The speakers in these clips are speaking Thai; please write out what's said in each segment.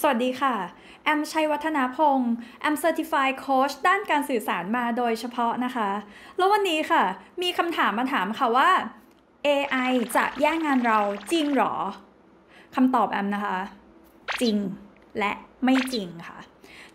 สวัสดีค่ะ แอมชัยวัฒนาพงศ์แอมเซอร์ติฟายโค้ชด้านการสื่อสารมาโดยเฉพาะนะคะ แล้ววันนี้ค่ะ มีคำถามมาถามค่ะว่า AI จะแย่งงานเราจริงหรอคำตอบแอมนะคะ จริงและไม่จริงค่ะ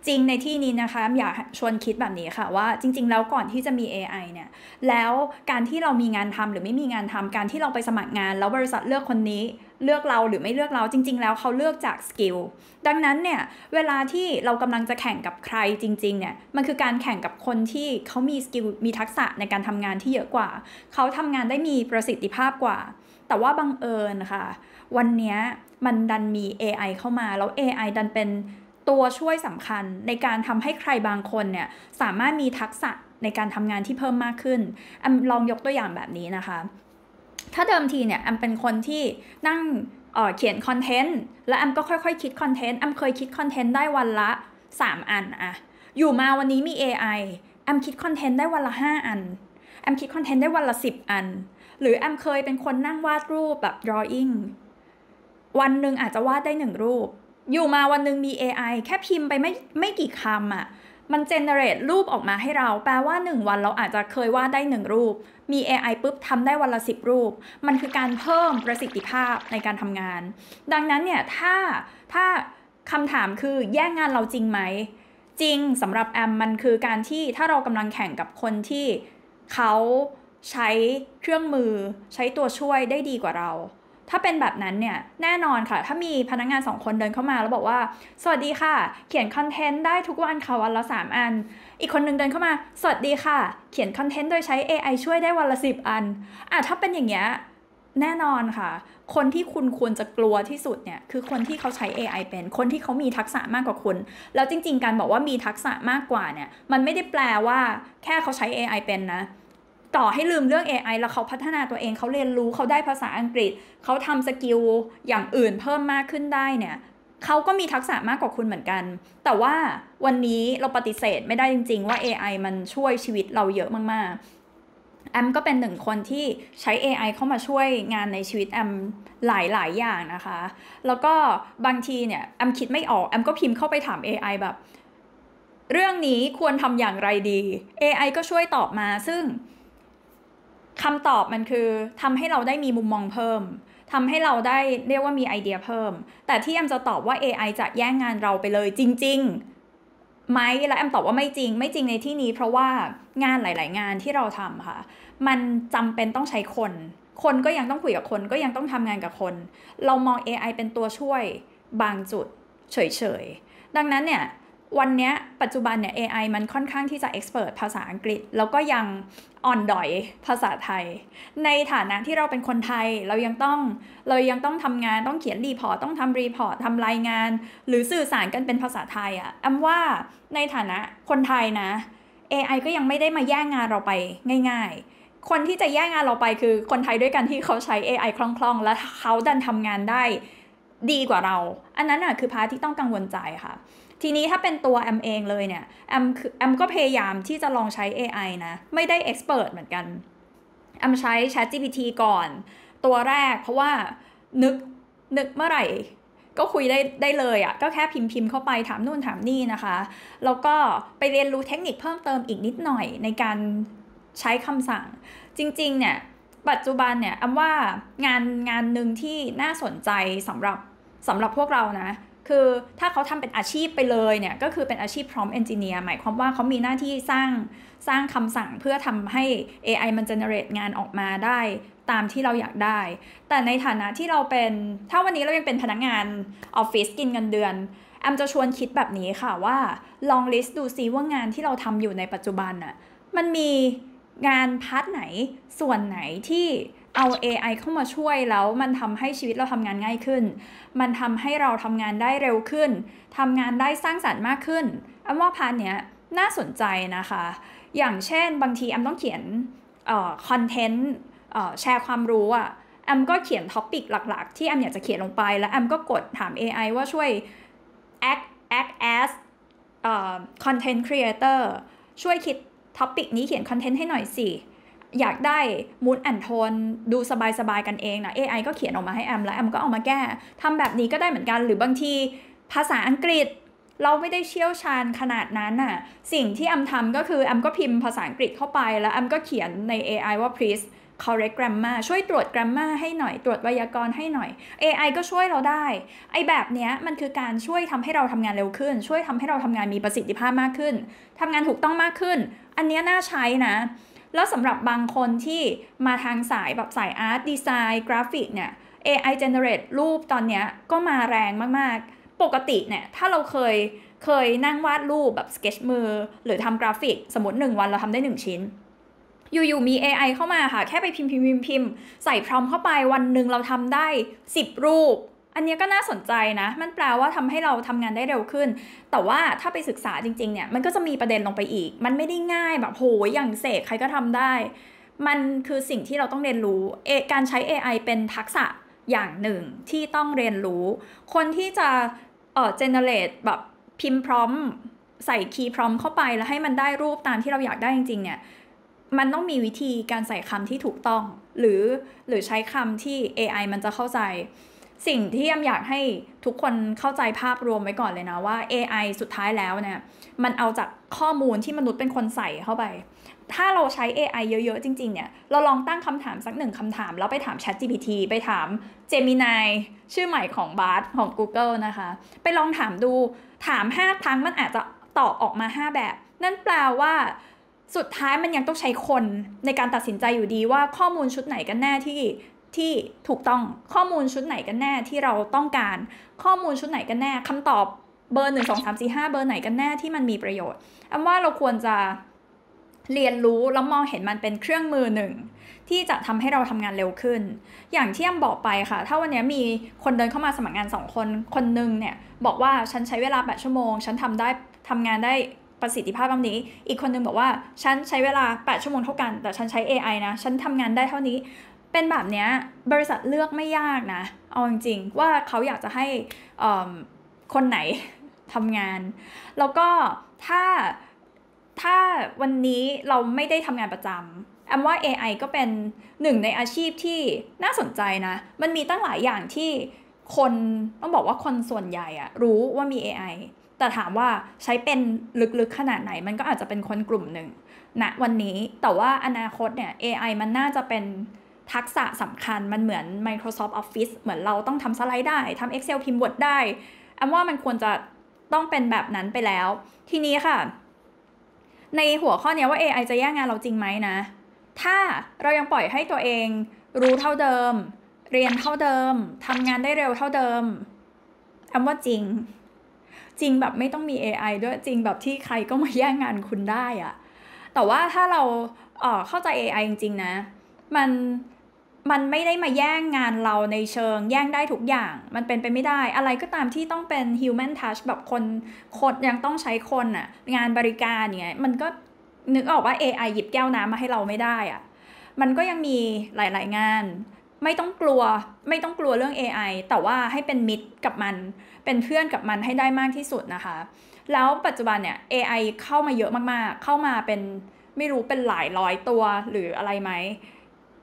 จริงในที่นี้นะคะอยากชวนคิดแบบนี้ค่ะว่าจริง ๆ แล้วก่อนที่จะมี AI เนี่ยแล้วการที่เรามีงานทำหรือไม่มีงานทำการที่เราไปสมัครงาน แล้วบริษัทเลือกคนนี้เลือกเราหรือไม่เลือกเราจริง ๆ แล้วเขาเลือกจาก skill ดังนั้นเนี่ยเวลาที่เรากำลังจะแข่งกับใครจริง ๆ เนี่ยมันคือการแข่งกับคนที่เขามี skill มีทักษะในการทำงานที่เยอะกว่า เขาทำงานได้มีประสิทธิภาพกว่า แต่ว่าบังเอิญค่ะ วันนี้มันดันมี AI เข้ามาแล้ว AI ดันเป็น ตัวช่วยสำคัญในการทำให้ใครบางคนเนี่ยสามารถมีทักษะในการทำงานที่เพิ่มมากขึ้นลองยกตัวอย่างแบบนี้นะคะ ถ้าเดิมทีเนี่ยแอมเป็นคนที่นั่งเขียน content แล้วแอมก็ค่อยๆคิด content แอมเคยคิด content ได้วันละ 3 อันอะอยู่มาวันนี้มี AI แอมคิด content ได้วันละ 5 อันแอมคิด content ได้วันละ 10 อัน หรือแอมเคยเป็นคนนั่งวาดรูปแบบ drawing วันหนึ่งอาจจะวาดได้หนึ่งรูป อยู่มาวันหนึ่งมี AI แค่พิมพ์ไปไม่ไม่กี่คำอะ่ะมันเจเนเรตรูปออกมาให้เรา แปลว่า 1 วันเราอาจจะเคยวาดได้ 1 รูป มี AI ปุ๊บทำได้วันละ 10 รูป มันคือการเพิ่มประสิทธิภาพในการทำงาน ดังนั้นเนี่ยถ้าถ้าคำถามคือแย่งงานเราจริงไหม จริงสำหรับแอมมันคือการที่ถ้าเรากำลังแข่งกับคนที่เขาใช้เครื่องมือ ใช้ตัวช่วยได้ดีกว่าเรา ถ้าเป็นแบบนั้นเนี่ยแน่นอนค่ะ ถ้ามีพนักงงานสองคนเดินเข้ามาแล้วบอกว่า สวัสดีค่ะ เขียนคอนเทนต์ได้ทุกวันค่ะวันละ3อัน อีกคนนึงเดินเข้ามา สวัสดีค่ะ เขียนคอนเทนต์โดยใช้ AI ช่วยได้วันละ 10 อันอะถ้าเป็นอย่างเงี้ยแน่นอนค่ะ คนที่คุณควรจะกลัวที่สุดเนี่ย คือคนที่เขาใช้ AI เป็น คนที่เขามีทักษะมากกว่าคุณ แล้วจริง ๆ การบอกว่ามีทักษะมากกว่าเนี่ย มันไม่ได้แปลว่าแค่เขาใช้ AI เป็นนะ ต่อให้ลืมเรื่อง AI แล้วเขาพัฒนาตัวเองเขาเรียนรู้เขาได้ภาษาอังกฤษ เขาทำสกิลอย่างอื่นเพิ่มมากขึ้นได้เนี่ยเขาก็มีทักษะมากกว่าคุณเหมือนกัน แต่ว่าวันนี้เราปฏิเสธไม่ได้จริง ๆ ว่า AI มันช่วยชีวิตเราเยอะมากๆ แอมก็เป็นหนึ่งคนที่ใช้ AI เข้ามาช่วยงานในชีวิตแอมหลายๆ อย่างนะคะ แล้วก็บางทีเนี่ยแอมคิดไม่ออกแอมก็พิมพ์เข้าไปถาม AI แบบ เรื่องนี้ควรทำอย่างไรดี AI ก็ช่วยตอบมาซึ่ง คำตอบมันคือทำให้เราได้มีมุมมองเพิ่มทำให้เราได้เรียกว่ามีไอเดียเพิ่ม แต่ที่แอมจะตอบว่า AI จะแย่งงานเราไปเลยจริง ๆ ไหมและแอมตอบว่าไม่จริง ไม่จริงในที่นี้ เพราะว่างานหลาย ๆ งานที่เราทำค่ะ มันจำเป็นต้องใช้คน คนก็ยังต้องคุยกับคน ก็ยังต้องทำงานกับคน เรามอง AI เป็นตัวช่วยบางจุดเฉย ๆ ดังนั้นเนี่ย วันนี้ปัจจุบันเนี่ย AI มันค่อนข้างที่จะ expert ภาษาอังกฤษ แล้วก็ยังอ่อนดอยภาษาไทย ในฐานะที่เราเป็นคนไทยเรายังต้องเรายังต้องทำงานต้องเขียน report ต้องทำ report ทำรายงาน หรือสื่อสารกันเป็นภาษาไทยอะ่ะแอมว่าในฐานะคนไทยนะ AI ก็ยังไม่ได้มาแย่งงานเราไปง่าย ๆคนที่จะแย่งงานเราไปคือคนไทยด้วยกันที่เขาใช้ AI คล่องๆ และเขาดันทำงานได้ดีกว่าเรา อันนั้นอะคือพาที่ต้องกังวลใจค่ะ ทีนี้ถ้าเป็นตัวแอมเองเลยเนี่ยแอมแอมก็พยายามที่จะลองใช้ AI นะ ไม่ได้เอ็กซ์เพรสเหมือนกันแอมใช้ ChatGPT ก่อน ตัวแรกเพราะว่านึกนึกเมื่อไหร่ก็คุยได้ได้เลยอะ่ะก็แค่พิมพ์พิมพ์เข้าไปถามนู่นถามนี่นะคะ แล้วก็ไปเรียนรู้เทคนิคเพิ่มเติมอีกนิดหน่อยในการใช้คำสั่ง จริง ๆ เนี่ย ปัจจุบันเนี่ยอำว่างานงานหนึ่งที่น่าสนใจสำหรับสำหรับพวกเรานะ คือถ้าเขาทำเป็นอาชีพไปเลยเนี่ยก็คือเป็นอาชีพ prompt engineer หมายความว่าเขามีหน้าที่สร้างสร้างคำสั่งเพื่อทำให้ AI มัน generate งานออกมาได้ตามที่เราอยากได้ แต่ในฐานะที่เราเป็น ถ้าวันนี้เรายังเป็นพนักงานออฟฟิศกินเงินเดือน แอมจะชวนคิดแบบนี้ค่ะว่าลอง list ดูซิว่างานที่เราทำอยู่ในปัจจุบันน่ะมันมีงาน part ไหนส่วนไหนที่ เอา AI เข้ามาช่วยแล้วมันทำให้ชีวิตเราทำงานง่ายขึ้น มันทำให้เราทำงานได้เร็วขึ้นทำงานได้สร้างสรรค์มากขึ้นแอมว่า part เนี้ยน่าสนใจนะคะ อย่างเช่นบางทีแอมต้องเขียน content share ความรู้อะแอมก็เขียน topic หลักๆ ที่แอมอยากจะเขียนลงไป แล้วแอมก็กดถาม AI ว่าช่วย act act as content creator ช่วยคิด topic นี้เขียน content ให้หน่อยสิ อยากได้ mood and tone ดูสบายๆกันเองนะ AI ก็เขียนออกมาให้แอมแล้วแอมก็เอามาแก้ทำแบบนี้ก็ได้เหมือนกัน หรือบางทีภาษาอังกฤษเราไม่ได้เชี่ยวชาญขนาดนั้นน่ะ สิ่งที่แอมทำก็คือแอมก็พิมพ์ภาษาอังกฤษเข้าไปแล้วแอมก็เขียนใน AI ว่า please correct grammar ช่วยตรวจ grammar ให้หน่อย ตรวจไวยากรณ์ให้หน่อย AI ก็ช่วยเราได้ ไอแบบเนี้ยมันคือการช่วยทำให้เราทำงานเร็วขึ้น ช่วยทำให้เราทำงานมีประสิทธิภาพมากขึ้นทำงานถูกต้องมากขึ้น อันเนี้ยน่าใช้นะ แล้วสำหรับบางคนที่มาทางสายแบบสาย art design กราฟิกเนี่ย AI generate รูปตอนเนี้ยก็มาแรงมากๆ ปกติเนี่ยถ้าเราเคยเคยนั่งวาดรูปแบบสเกจมือ หรือทำกราฟิก สมมติ 1 วันเราทำได้ 1 ชิ้น อยู่ๆมี AI เข้ามาค่ะ แค่ไปพิมพ์พิมพ์พิมพ์พิมพ์ใส่ prompt เข้าไปวันหนึ่งเราทำได้ 10 รูป อันนี้ก็น่าสนใจนะ มันแปลว่าทำให้เราทำงานได้เร็วขึ้น แต่ว่าถ้าไปศึกษาจริงๆเนี่ย มันก็จะมีประเด็นลงไปอีก มันไม่ได้ง่ายแบบโหอย่างเสกใครก็ทำได้ มันคือสิ่งที่เราต้องเรียนรู้เอการใช้ AI เป็นทักษะอย่างหนึ่งที่ต้องเรียนรู้ คนที่จะเอ่อ generate แบบพิมพ์พร้อม ใส่คีย์พร้อมเข้าไปแล้วให้มันได้รูปตามที่เราอยากได้จริงๆเนี่ย มันต้องมีวิธีการใส่คำที่ถูกต้อง หรือหรือใช้คำที่ AI มันจะเข้าใจ สิ่งที่ยมอยากให้ทุกคนเข้าใจภาพรวมไว้ก่อนเลยนะว่า AI สุดท้ายแล้วเนี่ยมันเอาจากข้อมูลที่มนุษย์เป็นคนใส่เข้าไป ถ้าเราใช้ AI เยอะ ๆ จริง ๆ เนี่ย เราลองตั้งคำถามสักหนึ่งคำถาม แล้วไปถาม ChatGPT ไปถาม Gemini ชื่อใหม่ของ Bard ของ Google นะคะ ไปลองถามดูถาม 5 ครั้งมันอาจจะตอบออกมา 5 แบบ นั่นแปลว่าสุดท้ายมันยังต้องใช้คนในการตัดสินใจอยู่ดีว่าข้อมูลชุดไหนกันแน่ที่ ที่ถูกต้องข้อมูลชุดไหนกันแน่ที่เราต้องการ ข้อมูลชุดไหนกันแน่คำตอบเบอร์หนึ่งสองสามสี่ห้าเบอร์ไหนกันแน่ที่มันมีประโยชน์อันว่าเราควรจะเรียนรู้แล้วมองเห็นมันเป็นเครื่องมือหนึ่ง ที่จะทำให้เราทำงานเร็วขึ้น อย่างที่อำบอกไปค่ะ ถ้าวันนี้มีคนเดินเข้ามาสมัครงานสองคน คนหนึ่งเนี่ยบอกว่าฉันใช้เวลา8ชั่วโมง ฉันทำได้ทำงานได้ประสิทธิภาพแบบนี้ อีกคนนึงบอกว่าฉันใช้เวลา 8 ชั่วโมงเท่ากัน แต่ฉันใช้ AI นะ ฉันทำงานได้เท่านี้ เป็นแบบเนี้ยบริษัทเลือกไม่ยากนะ เอาจริงๆว่าเขาอยากจะให้คนไหนทำงาน แล้วก็ถ้าถ้าวันนี้เราไม่ได้ทำงานประจำแอมว่า AI ก็เป็นหนึ่งในอาชีพที่น่าสนใจนะ มันมีตั้งหลายอย่างที่คนต้องบอกว่าคนส่วนใหญ่อะรู้ว่ามี AI แต่ถามว่าใช้เป็นลึกๆขนาดไหน มันก็อาจจะเป็นคนกลุ่มหนึ่งณนะวันนี้แต่ว่าอนาคตเนี่ย AI มันน่าจะเป็น ทักษะสำคัญมันเหมือน Microsoft Office เหมือนเราต้องทำสไลด์ได้ทำ Excel พิมพ์ Word ได้อันว่ามันควรจะต้องเป็นแบบนั้นไปแล้ว ทีนี้ค่ะ ในหัวข้อนี้ว่า AI จะแย่งงานเราจริงไหมนะ ถ้าเรายังปล่อยให้ตัวเองรู้เท่าเดิม เรียนเท่าเดิมทำงานได้เร็วเท่าเดิมอันว่าจริง จริงแบบไม่ต้องมี AI ด้วยจริงแบบที่ใครก็มาแย่งงานคุณได้อะแต่ว่าถ้าเราเเข้าใจ AI จริงๆนะ มัน มันไม่ได้มาแย่งงานเราในเชิง แย่งได้ทุกอย่าง มันเป็นไปไม่ได้ อะไรก็ตามที่ต้องเป็น human touch แบบคนคนยังต้องใช้คนอะงานบริการเนี่ยมันก็นึกออกว่า AI หยิบแก้วน้ำมาให้เราไม่ได้อะมันก็ยังมีหลาย ๆ งานไม่ต้องกลัวไม่ต้องกลัวเรื่อง AI แต่ว่าให้เป็นมิตรกับมัน เป็นเพื่อนกับมันให้ได้มากที่สุดนะคะ แล้วปัจจุบันเนี่ย AI เข้ามาเยอะมากๆ เข้ามาเป็นไม่รู้เป็นหลายร้อยตัวหรืออะไรไหม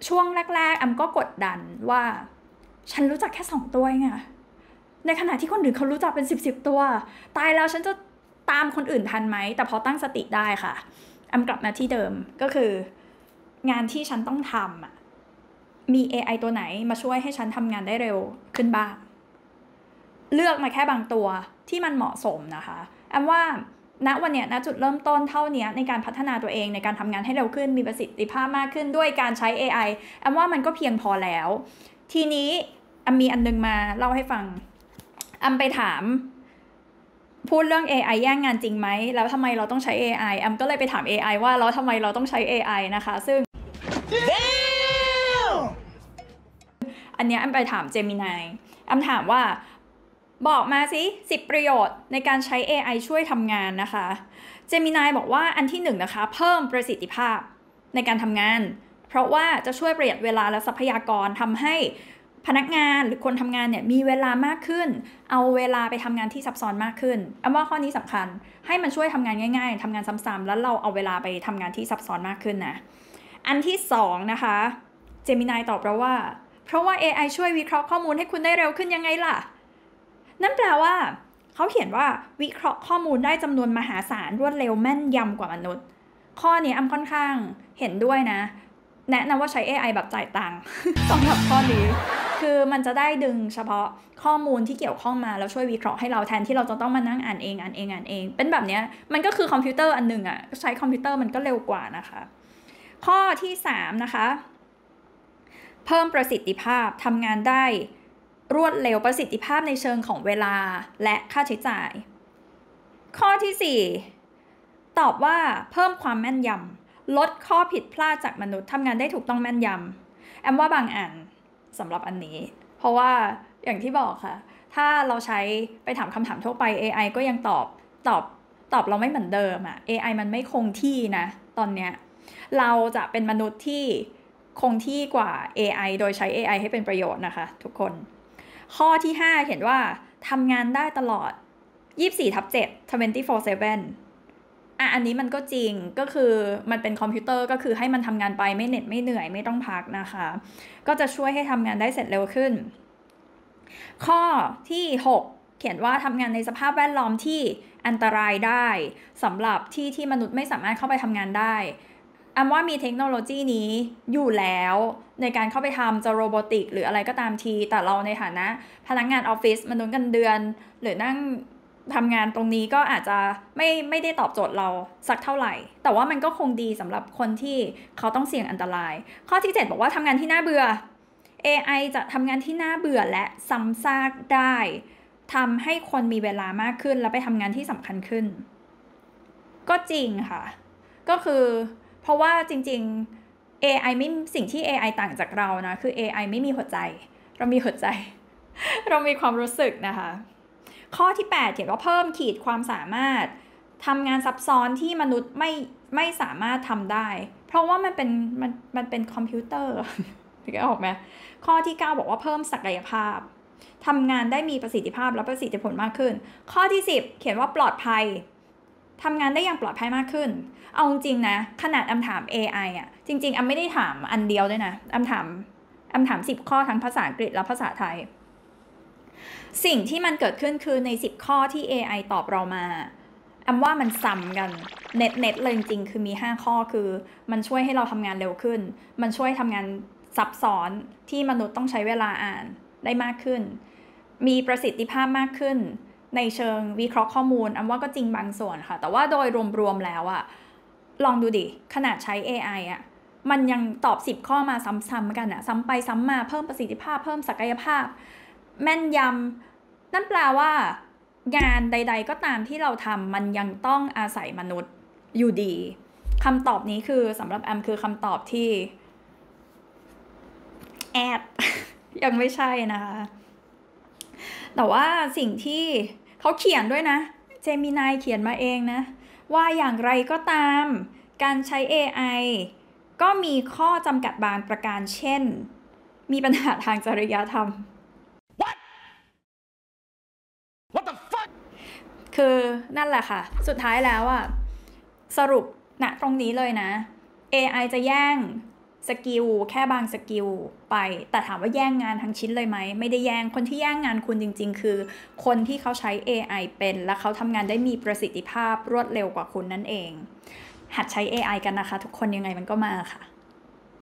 ช่วงแรก ๆ แอมก็กดดันว่า ฉันรู้จักแค่สองตัวไงในขณะที่คนอื่นเขารู้จักเป็นสิบสิบตัว ตายแล้วฉันจะตามคนอื่นทันไหม แต่พอตั้งสติได้ค่ะแอมกลับมาที่เดิมก็คืองานที่ฉันต้องทำอะมี AI ตัวไหนมาช่วยให้ฉันทำงานได้เร็วขึ้นบ้าง เลือกมาแค่บางตัวที่มันเหมาะสมนะคะแอมว่า ณวันเนี้ยณจุดเริ่มต้นเท่านี้ในการพัฒนาตัวเองในการทำงานให้เร็วขึ้นมีประสิทธิภาพมากขึ้นด้วยการใช้ AI แอมว่ามันก็เพียงพอแล้ว ทีนี้แอมมีอันนึงมาเล่าให้ฟังแอมไปถาม พูดเรื่อง AI แย่งงานจริงไหม แล้วทำไมเราต้องใช้ AI แอมก็เลยไปถาม AI ว่าแล้วทำไมเราต้องใช้ AI นะคะ ซึ่งอันนี้แอมไปถามเจมินายแอมถามว่า บอกมาสิ 10 ประโยชน์ในการใช้ AI ช่วยทำงานนะคะเจมินายบอกว่าอันที่1นนะคะ เพิ่มประสิทธิภาพในการทำงาน เพราะว่าจะช่วยประหยัดเวลาและทรัพยากรทำให้พนักงานหรือคนทำงานเนี่ยมีเวลามากขึ้น เอาเวลาไปทำงานที่ซับซ้อนมากขึ้นอันว่าข้อนี้สำคัญ ให้มันช่วยทำงานง่าย ๆทำงานซ้ำๆแล้วเราเอาเวลาไปทำงานที่ซับซ้อนมากขึ้นนะ อันที่2นะคะเจมินายตอบเราว่า เพราะว่า AI ช่วยวิเคราะห์ข้อมูลให้คุณได้เร็วขึ้นยังไงล่ะ นั่นแปลว่า เขาเขียนว่าวิเคราะห์ข้อมูลได้จำนวนมหาศาลรวดเร็วแม่นยำกว่ามนุษย์ ข้อนี้อำค่อนข้างเห็นด้วยนะ แนะนำว่าใช้ AI แบบจ่ายตังค์สำหรับข้อนี้คือมันจะได้ดึงเฉพาะข้อมูลที่เกี่ยวข้องมาแล้วช่วยวิเคราะห์ให้เราแทนที่เราจะต้องมานั่งอ่านเองอ่านเองอ่านเอง เป็นแบบเนี้ยมันก็คือคอมพิวเตอร์อันหนึ่งอะค่ะใช้คอมพิวเตอร์มันก็เร็วกว่านะคะ ข้อที่ 3 นะคะ เพิ่มประสิทธิภาพทำงานได้ รวดเร็วประสิทธิภาพในเชิงของเวลาและค่าใช้จ่าย ข้อที่ 4 ตอบว่าเพิ่มความแม่นยำลดข้อผิดพลาดจากมนุษย์ทำงานได้ถูกต้องแม่นยำแอมว่าบางอันสำหรับอันนี้ เพราะว่าอย่างที่บอกค่ะ ถ้าเราใช้ไปถามคำถามทั่วไป AI ก็ยังตอบตอบตอบเราไม่เหมือนเดิมอะ AI มันไม่คงที่นะ ตอนเนี้ยเราจะเป็นมนุษย์ที่คงที่กว่า AI โดยใช้ AI ให้เป็นประโยชน์นะคะ ทุกคน ข้อที่ 5 เขียนว่าทำงานได้ตลอด 24ทับ7 24/7 อะอันนี้มันก็จริงก็คือมันเป็นคอมพิวเตอร์ก็คือให้มันทำงานไปไม่เหน็ดไม่เหนื่อยไม่ต้องพักนะคะ ก็จะช่วยให้ทำงานได้เสร็จเร็วขึ้น ข้อที่ 6เขียนว่าทำงานในสภาพแวดล้อมที่อันตรายได้สำหรับที่ที่มนุษย์ไม่สามารถเข้าไปทำงานได้ อันว่ามีเทคโนโลยีนี้อยู่แล้วในการเข้าไปทำจะโรบอติกหรืออะไรก็ตามที แต่เราในฐานะ พนักงานออฟฟิศมนุษย์กันเดือน หรือนั่งทำงานตรงนี้ก็อาจจะไม่ไม่ได้ตอบโจทย์เราสักเท่าไหร่ แต่ว่ามันก็คงดีสำหรับคนที่เขาต้องเสี่ยงอันตราย ข้อที่ 7 บอกว่าทำงานที่น่าเบื่อ AI จะทำงานที่น่าเบื่อและซ้ำซากได้ทำให้คนมีเวลามากขึ้น และไปทำงานที่สำคัญขึ้น ก็จริงค่ะ ก็คือ ราะว่าจริง ๆ AI ไม่สิ่งที่ AI ต่างจากเรานะ คือ AI ไม่มีหัวใจ เรามีหัวใจ เรามีความรู้สึกนะคะ ข้อที่8เขียนว่าเพิ่มขีดความสามารถทำงานซับซ้อนที่มนุษย์ไม่ไม่สามารถทำได้ เพราะว่ามันเป็นมันมันเป็นคอมพิวเตอร์ถึงจะออกไหมข้อที่ 9 บอกว่าเพิ่มศักยภาพทำงานได้มีประสิทธิภาพและประสิทธิผลมากขึ้น ข้อที่ 10 เขียนว่าปลอดภัย ทำงานได้อย่างปลอดภัยมากขึ้น เอาจริงนะ ขนาดอำถาม AI อะ จริง ๆอำไม่ได้ถามอันเดียวด้วยนะอำถามอำถาม 10 ข้อทั้งภาษาอังกฤษและภาษาไทย สิ่งที่มันเกิดขึ้นคือใน 10 ข้อที่ AI ตอบเรามาอำว่ามันซ้ำกันเน็ตเน็ตเลยจริงๆคือมี 5 ข้อคือ มันช่วยให้เราทำงานเร็วขึ้น มันช่วยทำงานซับซ้อนที่มนุษย์ต้องใช้เวลาอ่านได้มากขึ้น มีประสิทธิภาพมากขึ้น ในเชิงวิเคราะห์ข้อมูลอันว่าก็จริงบางส่วนค่ะ แต่ว่าโดยรวมๆแล้วอะลองดูดิ ขนาดใช้ AI อะมันยังตอบ 10 ข้อมาซ้ำๆกันอะซ้ำไปซ้ำมาเพิ่มประสิทธิภาพเพิ่มศักยภาพ แม่นยำนั่นแปลว่างานใด ๆ ก็ตามที่เราทำมันยังต้องอาศัยมนุษย์อยู่ดีคำตอบนี้คือสำหรับแอมคือคำตอบที่แอดยังไม่ใช่นะคะ แต่ว่าสิ่งที่เขาเขียนด้วยนะเจมินายเขียนมาเองนะ ว่าอย่างไรก็ตาม การใช้ AI ก็มีข้อจำกัดบางประการเช่น มีปัญหาทางจริยธรรม What? What the fuck? คือนั่นแหละค่ะ สุดท้ายแล้วอะสรุปณตรงนี้เลยนะ AI จะแย่ง skill แค่บาง skill ไป แต่ถามว่าแย่งงานทั้งชิ้นเลยไหม ไม่ได้แย่ง คนที่แย่งงานคุณจริง ๆ คือ คนที่เขาใช้ AI เป็น และเขาทำงานได้มีประสิทธิภาพรวดเร็วกว่าคุณนั่นเอง หัดใช้ AI กันนะคะ ทุกคนยังไงมันก็มาค่ะ